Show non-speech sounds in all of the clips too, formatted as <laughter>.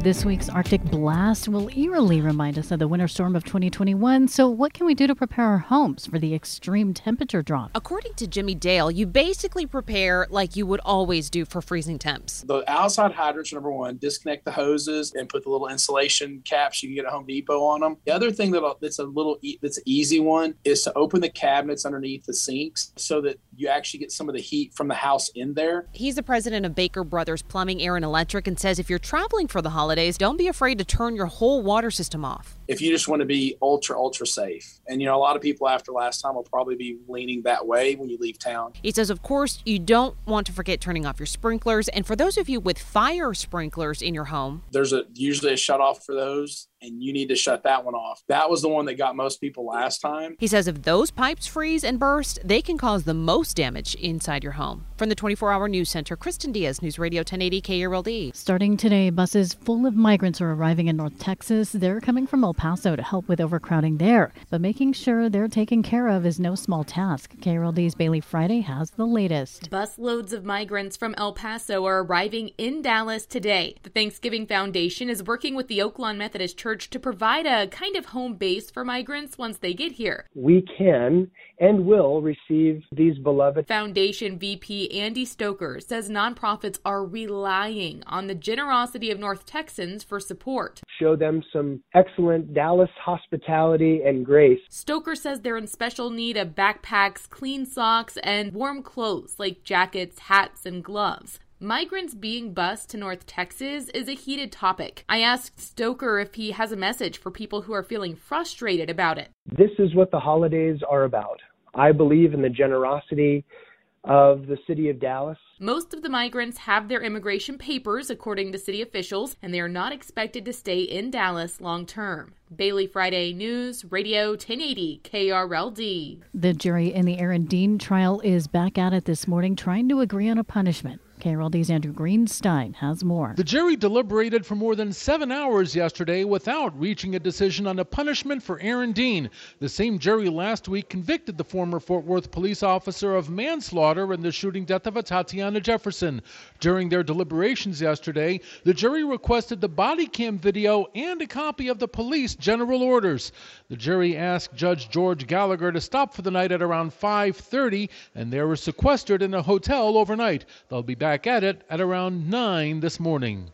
This week's Arctic blast will eerily remind us of the winter storm of 2021. So, what can we do to prepare our homes for the extreme temperature drop? According to Jimmy Dale, you basically prepare like you would always do for freezing temps. The outside hydrants, number one, disconnect the hoses and put the little insulation caps you can get at Home Depot on them. The other thing that that's a little that's an easy one is to open the cabinets underneath the sinks so that you actually get some of the heat from the house in there. He's the president of Baker Brothers Plumbing, Air and Electric, and says if you're traveling for the holidays don't be afraid to turn your whole water system off. If you just want to be ultra, ultra safe. And, you know, a lot of people after last time will probably be leaning that way when you leave town. He says, of course, you don't want to forget turning off your sprinklers. And for those of you with fire sprinklers in your home, there's a usually a shut off for those and you need to shut that one off. That was the one that got most people last time. He says if those pipes freeze and burst, they can cause the most damage inside your home. From the 24 hour news center, Kristen Diaz, News Radio 1080 KRLD. Starting today, buses full of migrants are arriving in North Texas. They're coming from El Paso to help with overcrowding there, but making sure they're taken care of is no small task. KRLD's Bailey Friday has the latest. Busloads of migrants from El Paso are arriving in Dallas today. The Thanksgiving Foundation is working with the Oaklawn Methodist Church Church to provide a kind of home base for migrants once they get here. We can and will receive these beloved. Foundation VP Andy Stoker says nonprofits are relying on the generosity of North Texans for support. Show them some excellent Dallas hospitality and grace. Stoker says they're in special need of backpacks, clean socks, and warm clothes like jackets, hats, and gloves. Migrants being bused to North Texas is a heated topic. I asked Stoker if he has a message for people who are feeling frustrated about it. This is what the holidays are about. I believe in the generosity of the city of Dallas. Most of the migrants have their immigration papers, according to city officials, and they are not expected to stay in Dallas long term. Bailey Friday News, Radio 1080 KRLD. The jury in the Aaron Dean trial is back at it this morning, trying to agree on a punishment. KRLD's Andrew Greenstein has more. The jury deliberated for more than seven hours yesterday without reaching a decision on a punishment for Aaron Dean. The same jury last week convicted the former Fort Worth police officer of manslaughter in the shooting death of Atatiana Jefferson. During their deliberations yesterday, the jury requested the body cam video and a copy of the police general orders. The jury asked Judge George Gallagher to stop for the night at around 5:30 and they were sequestered in a hotel overnight. They'll be back back at it at around 9 this morning.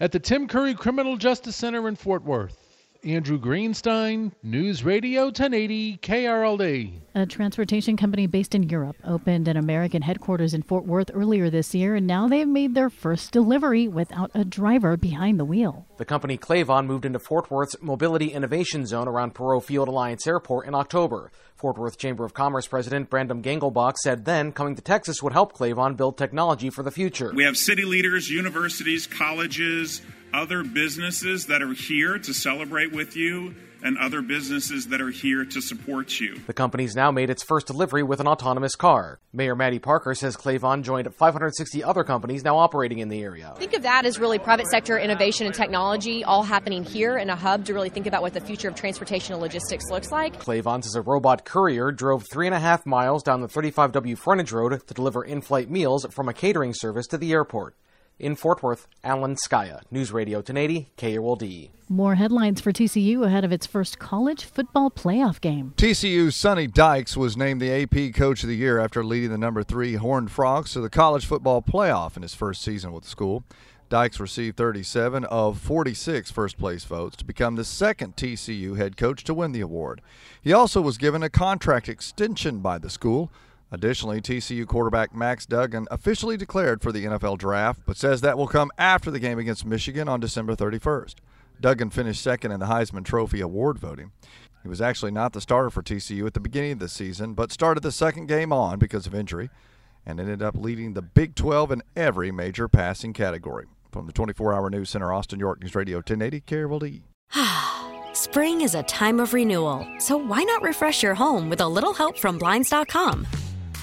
At the Tim Curry Criminal Justice Center in Fort Worth. Andrew Greenstein, News Radio 1080 KRLD. A transportation company based in Europe opened an American headquarters in Fort Worth earlier this year, and now they've made their first delivery without a driver behind the wheel. The company Clevon moved into Fort Worth's Mobility Innovation Zone around Perot Field Alliance Airport in October. Fort Worth Chamber of Commerce President Brandom Gengelbach said then coming to Texas would help Clevon build technology for the future. We have city leaders, universities, colleges, other businesses that are here to celebrate with you and other businesses that are here to support you. The company's now made its first delivery with an autonomous car. Mayor Mattie Parker says Clevon joined 560 other companies now operating in the area. Think of that as really private sector innovation and technology all happening here in a hub to really think about what the future of transportation and logistics looks like. Clevon says a robot courier drove three and a half miles down the 35W frontage road to deliver in flight meals from a catering service to the airport. In Fort Worth, Alan Scaia, News Radio 1080, KRLD. More headlines for TCU ahead of its first college football playoff game. TCU's Sonny Dykes was named the AP Coach of the Year after leading the number three Horned Frogs to the college football playoff in his first season with the school. Dykes received 37 of 46 first place votes to become the second TCU head coach to win the award. He also was given a contract extension by the school. Additionally, TCU quarterback Max Duggan officially declared for the NFL draft, but says that will come after the game against Michigan on December 31st. Duggan finished second in the Heisman Trophy award voting. He was actually not the starter for TCU at the beginning of the season, but started the second game on because of injury and ended up leading the Big 12 in every major passing category. From the 24 hour news center, Austin, York News Radio 1080, KRLD. <sighs> Spring is a time of renewal, so why not refresh your home with a little help from Blinds.com?